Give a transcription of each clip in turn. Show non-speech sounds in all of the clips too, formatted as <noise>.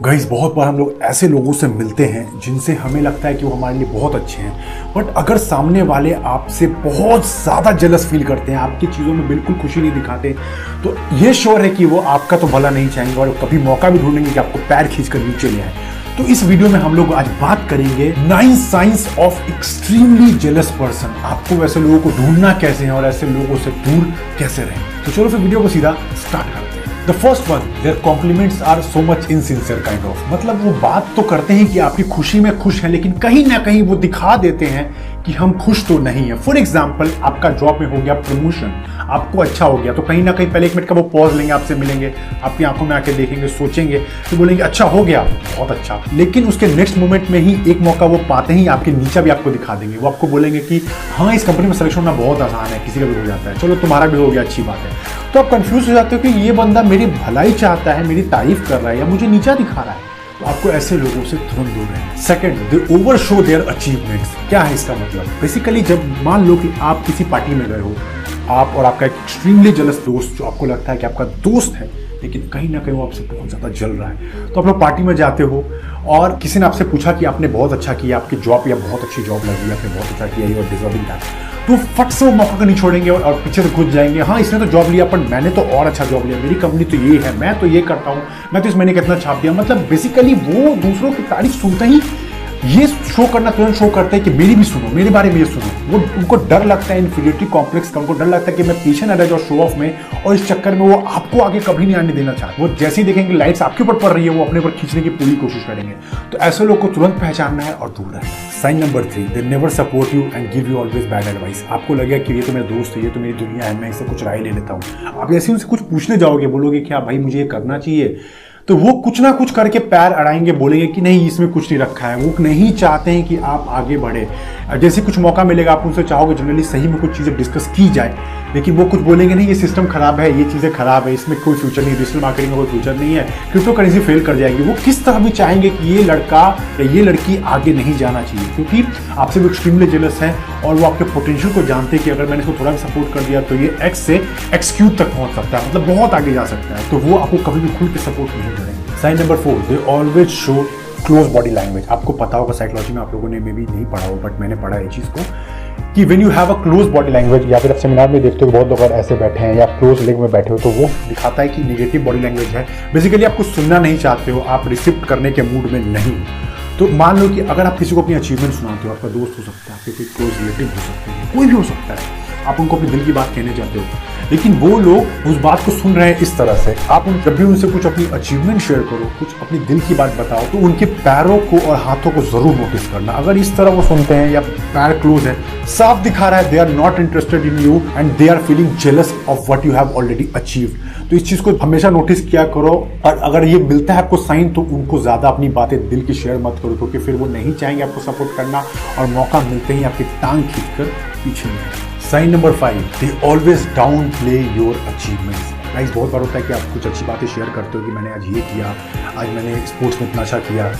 Guys बहुत बार हम लोग ऐसे लोगों से मिलते हैं जिनसे हमें लगता है कि वो हमारे लिए बहुत अच्छे हैं। बट अगर सामने वाले आपसे बहुत ज़्यादा जलस फील करते हैं, आपकी चीज़ों में बिल्कुल खुशी नहीं दिखाते तो ये श्योर है कि वो आपका तो भला नहीं चाहेंगे और कभी मौका भी ढूंढेंगे कि आपको पैर खींच कर नीचे ले आए। तो इस वीडियो में हम लोग आज बात करेंगे nine signs of extremely jealous person आपको वैसे लोगों को ढूंढना कैसे है और ऐसे लोगों से दूर कैसे रहें? तो चलो फिर वीडियो को सीधा स्टार्ट करते हैं। The first one their compliments are so much insincere kind of मतलब वो बात तो करते हैं कि आपकी खुशी में खुश है, लेकिन कहीं ना कहीं वो दिखा देते हैं कि हम खुश तो नहीं है। फॉर एग्ज़ाम्पल आपका जॉब में हो गया प्रमोशन आपको अच्छा हो गया। तो कहीं ना कहीं पहले एक मिनट का वो पॉज लेंगे, आपसे मिलेंगे, आपकी आँखों में आके देखेंगे, सोचेंगे तो बोलेंगे अच्छा हो गया, बहुत अच्छा। लेकिन उसके नेक्स्ट मोमेंट में ही एक मौका वो पाते ही आपके नीचा भी आपको दिखा देंगे। वो आपको बोलेंगे कि हाँ इस कंपनी में सिलेक्शन होना बहुत आसान है, किसी का भी हो जाता है। चलो, तुम्हारा भी हो गया, अच्छी बात है। तो आप कंफ्यूज हो जाते हो कि ये बंदा मेरी भलाई चाहता है, मेरी तारीफ़ कर रहा है या मुझे नीचा दिखा रहा है। तो आपको ऐसे लोगों से तुरंत दूर रहना। Second they over show their achievements क्या है इसका मतलब? बेसिकली जब मान लो कि आप किसी पार्टी में गए हो आप और आपका एक एक्सट्रीमली जलस दोस्त जो आपको लगता है कि आपका दोस्त है लेकिन कहीं ना कहीं वो आपसे बहुत ज़्यादा जल रहा है। तो आप लोग पार्टी में जाते हो और किसी ने आपसे पूछा कि आपने बहुत अच्छा किया आपकी जॉब या बहुत अच्छी जॉब लगी आपने बहुत अच्छा किया आर डिजर्विंग दैट तो फट से वो मौका का नहीं छोड़ेंगे और, और पीछे से घुस जाएँगे हाँ इसने तो जॉब लिया पर मैंने तो और अच्छा जॉब लिया मेरी कंपनी तो ये है मैं तो ये करता हूँ मैं तो इस महीने कितना छाप दिया। मतलब बेसिकली वो दूसरों की तारीफ़ सुनते ही ये शो करना तुरंत शो करते हैं कि मेरी भी सुनो, मेरे बारे में ये सुनो। वो, उनको डर लगता है इन्फिनिटी कॉम्प्लेक्स का, उनको डर लगता है कि मैं पीछे ना रह जाऊँ शो ऑफ़ में और इस चक्कर में वो आपको आगे कभी नहीं आने देना चाहते। वो जैसे ही देखेंगे लाइट्स आपके ऊपर पड़ रही है, वो अपने ऊपर खींचने की पूरी कोशिश करेंगे। तो ऐसे लोग को तुरंत पहचानना है और दूर रहना है। Sign number three they never support you and give you always bad advice आपको लगेगा कि ये तो मेरा दोस्त है, ये तो मेरी दुनिया है, मैं इससे कुछ राय ले लेता हूँ। आप ऐसे उनसे कुछ पूछने जाओगे, बोलोगे क्या भाई मुझे ये करना चाहिए। तो वो कुछ ना कुछ करके पैर अड़ाएँगे, बोलेंगे कि नहीं, इसमें कुछ नहीं रखा है। वो नहीं चाहते हैं कि आप आगे बढ़े। जैसे कुछ मौका मिलेगा, आप उनसे चाहोगे जनरली सही में कुछ चीज़ें डिस्कस की जाए। लेकिन वो कुछ बोलेंगे, नहीं, ये सिस्टम खराब है, ये चीज़ें खराब है, इसमें कोई फ्यूचर नहीं डिजिटल मार्केटिंग में कोई फ्यूचर नहीं है क्रिप्टो करेंसी फेल कर जाएगी। वो किस तरह भी चाहेंगे कि ये लड़का या ये लड़की आगे नहीं जाना चाहिए, क्योंकि आपसे वो एक्सट्रीमली जेलस है और वो आपके पोटेंशियल को जानते हैं कि अगर मैंने इसको थोड़ा भी सपोर्ट कर दिया तो ये एक्स से एक्सक्यूब तक पहुँच सकता है मतलब बहुत आगे जा सकता है तो वो आपको कभी भी खुल के सपोर्ट नहीं करेंगे। Sign number four they always show close body language आपको पता होगा साइकोलॉजी में आप लोगों ने मे भी नहीं पढ़ा हो बट मैंने पढ़ा है चीज़ को। कि when you have a close body language या फिर आप सेमिनार में देखते हो, बहुत लोग अगर ऐसे बैठे हैं या क्लोज लेग में बैठे हो तो वो दिखाता है कि निगेटिव बॉडी लैंग्वेज है। बेसिकली आप कुछ सुनना नहीं चाहते हो, आप रिसिप्ट करने के मूड में नहीं तो मान लो कि अगर आप किसी को अपनी अचीवमेंट सुनाते हो, आपका दोस्त हो सकता है, आपके कोई क्लोज रिलेटिव हो सकते हैं, कोई भी हो सकता है, आप उनको अपने दिल की बात कहने चाहते हो लेकिन वो लोग उस बात को सुन रहे हैं इस तरह से। आप उन जब भी उनसे कुछ अपनी अचीवमेंट शेयर करो, कुछ अपनी दिल की बात बताओ तो उनके पैरों को और हाथों को ज़रूर नोटिस करना। अगर इस तरह वो सुनते हैं या पैर क्लोज है, साफ़ दिखा रहा है they are not interested in you and they are feeling jealous of what you have already achieve तो इस चीज़ को हमेशा नोटिस किया करो और अगर ये मिलता है आपको साइन तो उनको ज़्यादा अपनी बातें दिल की शेयर मत करो, क्योंकि फिर वो नहीं चाहेंगे आपको सपोर्ट करना और मौका मिलते ही आपकी टांग खींच कर पीछे नहीं Sign number 5. They always downplay your achievements. Guys बहुत बार होता है कि आप कुछ अच्छी बातें शेयर करते हो कि मैंने आज ये किया, आज मैंने स्पोर्ट्स में इतना अच्छा किया।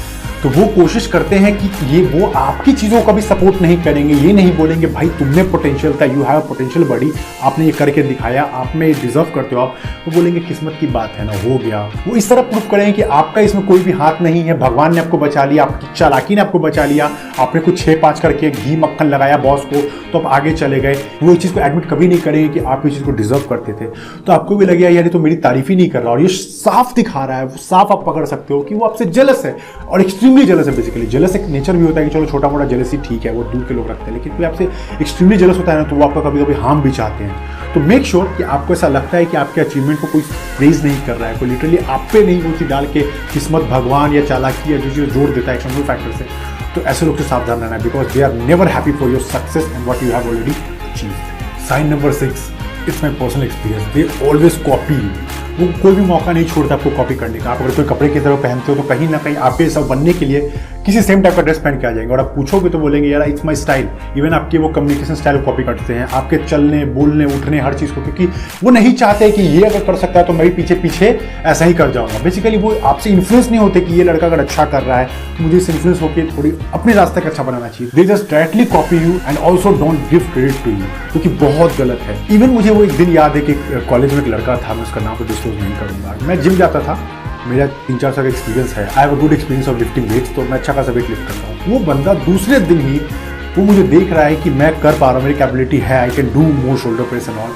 तो वो कोशिश करते हैं कि ये वो आपकी चीज़ों का भी सपोर्ट नहीं करेंगे, ये नहीं बोलेंगे, भाई, तुमने पोटेंशियल था यू हैव पोटेंशियल बड़ी आपने ये करके दिखाया, आप में डिजर्व करते हो आप। वो बोलेंगे, किस्मत की बात है ना, हो गया। वो इस तरह प्रूफ करेंगे कि आपका इसमें कोई भी हाथ नहीं है। भगवान ने आपको बचा लिया, आपकी चालाकी ने आपको बचा लिया, आपने कुछ छः पाँच करके घी मक्खन लगाया बॉस को तो आप आगे चले गए। वो इस चीज़ को एडमिट कभी नहीं करेंगे कि आप इस चीज़ को डिजर्व करते थे। तो आपको भी लगेगा यार तो मेरी तारीफ़ ही नहीं कर रहा। और ये साफ़ दिखा रहा है साफ़ आप पकड़ सकते हो कि वो आपसे जेलस है और एक्सट्रीमली जेलस है बेसिकली जेलस एक नेचर भी होता है कि चलो छोटा मोटा जेलसी ठीक है, वो दूर के लोग रखते हैं, लेकिन कोई आपसे एक्सट्रीमली जेलस होता है ना तो वो आपका कभी कभी हार्म भी चाहते हैं। तो मेक श्योर sure कि आपको ऐसा लगता है कि आपके अचीवमेंट को कोई प्रेज नहीं कर रहा है, कोई लिटरली आप पे नहीं वो चीज़ डाल के किस्मत, भगवान या चालाकी या जो चीज़ जोड़ देता है एक्सटर्नल फैक्टर से तो ऐसे लोग से सावधान रहना है because they are never happy for your success and what you have already achieve sign number six it's my personal experience they always copy वो कोई भी मौका नहीं छोड़ता आपको कॉपी करने का। आप अगर कोई कपड़े की तरह पहनते हो तो कहीं ना कहीं आपके सब बनने के लिए किसी सेम टाइप का ड्रेस पहन के आ जाएँगे। और आप पूछोगे तो बोलेंगे, यार इट्स माई स्टाइल इवन आपके वो कम्युनिकेशन स्टाइल कॉपी करते हैं। आपके चलने, बोलने, उठने, हर चीज़ को, क्योंकि वो नहीं चाहते कि ये अगर कर सकता है तो मैं भी पीछे पीछे ऐसा ही कर जाऊँगा। बेसिकली वो आपसे इन्फ्लुएंस नहीं होते कि ये लड़का अगर अच्छा कर रहा है तो मुझे इस इन्फ्लुएंस होकर थोड़ी अपने रास्ते का अच्छा बनाना चाहिए। They just directly copy you and also don't give credit to you क्योंकि बहुत गलत है। इवन मुझे वो एक दिन याद है कि कॉलेज में एक लड़का था, मैं उसका नाम तो डिस्क्लोज नहीं करूँगा। मैं जिम जाता था। मेरा तीन चार साल का एक्सपीरियंस है। I have a good experience of lifting weights तो मैं अच्छा खासा वेट लिफ्ट करता हूँ। वो बंदा दूसरे दिन ही, वो मुझे देख रहा है कि मैं कर पा रहा हूँ, मेरी कैपेबिलिटी है I can do more shoulder press and all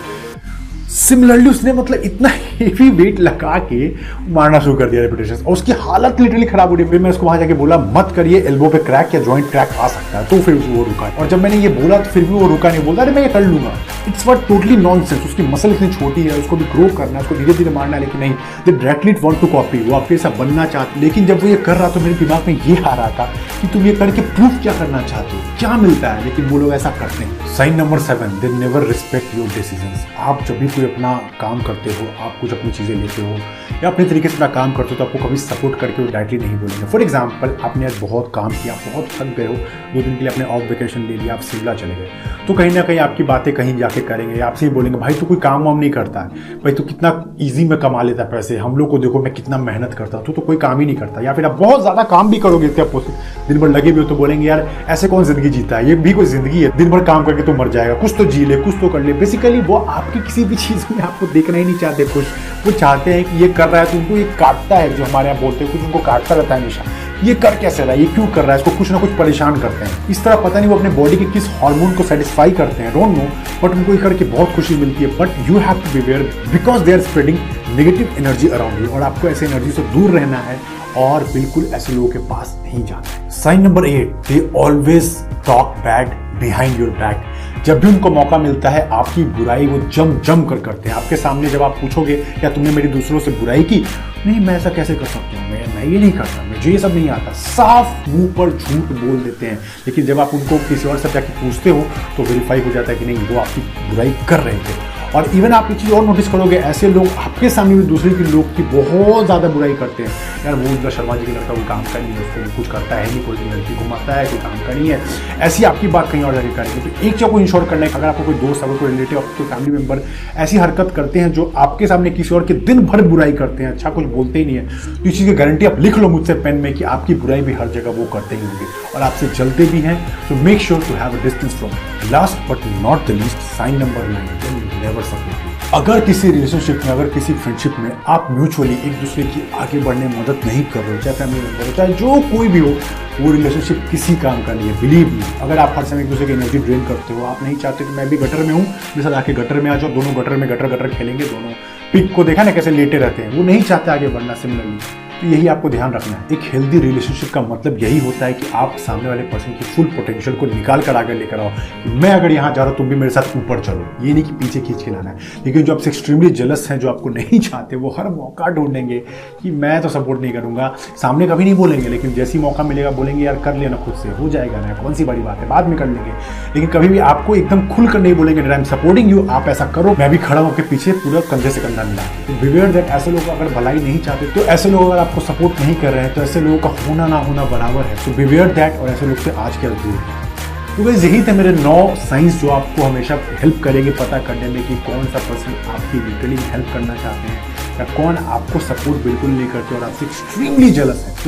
similarly उसने मतलब इतना हेवी वेट लगा के मारना शुरू कर दिया रेपुटेशन और उसकी हालत लिटरली खराब हो रही फिर मैं उसको वहाँ जाके बोला, मत करिए एल्बो पे क्रैक या जॉइंट क्रैक आ सकता है। तो फिर वो रुका। और जब मैंने ये बोला तो फिर भी वो रुका नहीं। बोलता अरे, मैं ये कर लूँगा। It's what totally nonsense उसकी मसल इतनी छोटी है, उसको भी ग्रो करना है, उसको धीरे धीरे मारना है, लेकिन नहीं। They directly want to copy वो आपके ऐसा बनना चाहते लेकिन जब वो ये कर रहा तो मेरे दिमाग में ये आ रहा था कि तुम ये करके प्रूफ क्या करना चाहते हो? क्या मिलता है? लेकिन वो लोग ऐसा करते हैं। Sign number seven they never respect your decision आप जब भी कोई अपना काम करते हो, आप कुछ अपनी चीज़ें लेते हो या अपने तरीके से अपना काम करते हो तो आपको कभी सपोर्ट करके वो डायरेक्टली नहीं बोलेंगे। फॉर एग्ज़ाम्पल आपने आज बहुत काम किया बहुत थक गए हो दो दिन के लिए अपने ऑफ़ वेकेशन ले लिया आप शिमला चले गए। तो कहीं ना कहीं आपकी बातें कहीं जाके करेंगे आपसे ही बोलेंगे भाई तो कोई काम वाम नहीं करता है। भाई तो कितना ईजी में कमा लेता है पैसे। हम लोग को देखो मैं कितना मेहनत करता हूँ। तो, तो कोई काम ही नहीं करता। या फिर आप बहुत ज़्यादा काम भी करोगे इसके दिन भर लगे भी हो तो बोलेंगे यार ऐसे कौन ज़िंदगी जीता है? ये भी कोई ज़िंदगी है। दिन भर काम करके तो मर जाएगा। कुछ तो जी ले कुछ तो कर ले। बेसिकली वो आपकी किसी भी चीज़ में आपको देखना ही नहीं चाहते कुछ वो चाहते हैं कि ये कर रहा है तो उनको ये काटता है जो हमारे यहाँ बोलते हैं कुछ उनको काटता रहता है हमेशा। ये कर कैसे रहा है? ये क्यों कर रहा है? इसको कुछ ना कुछ परेशान करते हैं। इस तरह पता नहीं वो अपने बॉडी के किस हार्मोन को सेटिस्फाई करते हैं। डोंट नो बट उनको ये करके बहुत खुशी मिलती है। But you have to beware because they are spreading negative energy around you और आपको ऐसे एनर्जी से दूर रहना है और बिल्कुल ऐसे लोगों के पास नहीं जाना है। Sign number eight they always talk bad behind your back जब भी उनको मौका मिलता है, आपकी बुराई वो जम जम कर करते हैं। आपके सामने जब आप पूछोगे, क्या तुमने मेरी दूसरों से बुराई की? नहीं, मैं ऐसा कैसे कर सकता हूँ? मैं मैं ये नहीं करता। मुझे ये सब नहीं आता। साफ़ मुँह पर झूठ बोल देते हैं। लेकिन जब आप उनको किसी और से जाके पूछते हो तो वेरीफाई हो जाता है कि नहीं, वो आपकी बुराई कर रहे थे। और इवन आप एक चीज़ और नोटिस करोगे, ऐसे लोग आपके सामने भी दूसरे के लोग की बहुत ज़्यादा बुराई करते हैं। यार, वो उनका शर्मा जी का लड़का कोई काम का नहीं है, उसको कुछ करता है नहीं, कोई लड़की घुमाता है, कोई काम का नहीं है। ऐसी आपकी बात कहीं और जाकर करेंगे। तो एक चीज़ को इंश्योर करना है अगर आपको कोई दोस्त अगर कोई रिलेटिव कोई फैमिली मेंबर ऐसी हरकत करते हैं जो आपके सामने किसी और के दिन भर बुराई करते हैं अच्छा कुछ बोलते ही नहीं है तो इस चीज़ की गारंटी आप लिख लो मुझसे पेन में कि आपकी बुराई भी हर जगह वो करते ही होंगे और आपसे जलते भी हैं। तो make sure to have a distance from last but not the least sign number nine never support अगर किसी रिलेशनशिप में, अगर किसी फ्रेंडशिप में आप म्यूचुअली एक दूसरे की आगे बढ़ने में मदद नहीं कर रहे हो, चाहे फैमिली मेंबर हो, चाहे जो कोई भी हो, वो रिलेशनशिप किसी काम का नहीं है बिलीव मी अगर आप हर समय एक दूसरे की एनर्जी ड्रेन करते हो, आप नहीं चाहते कि मैं भी गटर में हूँ, मेरे साथ आके गटर में आ जाओ, दोनों गटर में गटर गटर खेलेंगे, दोनों पिक को देखा ना कैसे लेटे रहते हैं, वो नहीं चाहते आगे बढ़ना सिमिलरली तो यही आपको ध्यान रखना है। एक हेल्दी रिलेशनशिप का मतलब यही होता है कि आप सामने वाले पर्सन की फुल पोटेंशियल को निकाल कर आगे लेकर आओ। मैं अगर यहाँ जा रहा हूँ, तुम भी मेरे साथ ऊपर चलो। ये नहीं कि पीछे खींच के लाना है। लेकिन जो आपसे एक्सट्रीमली जलस हैं, जो आपको नहीं <laughs> चाहते, वो हर मौका ढूंढेंगे कि मैं तो सपोर्ट नहीं करूँगा। सामने कभी नहीं बोलेंगे, लेकिन जैसी मौका मिलेगा, बोलेंगे, यार, कर लेना खुद से। हो जाएगा ना, कौन सी बड़ी बात है? बाद में कर लेंगे। लेकिन कभी भी आपको एकदम खुल कर नहीं बोलेंगे आई एम सपोर्टिंग यू आप ऐसा करो। मैं भी खड़ा होकर पीछे पूरा कंधे से कंधा मिला। तो बिवेयर दैट ऐसे लोग अगर भलाई नहीं चाहते तो ऐसे लोग अगर आपको सपोर्ट नहीं कर रहे हैं तो ऐसे लोगों का होना ना होना बराबर है। सो बिवेयर दैट और ऐसे लोग से आज कल दूर तो वैसे यही थे मेरे नौ साइंस जो आपको हमेशा हेल्प करेंगे पता करने में कि कौन सा पर्सन आपकी लिटरली हेल्प करना चाहते हैं या कौन आपको सपोर्ट बिल्कुल नहीं करते और आपसे एक्सट्रीमली जलस है।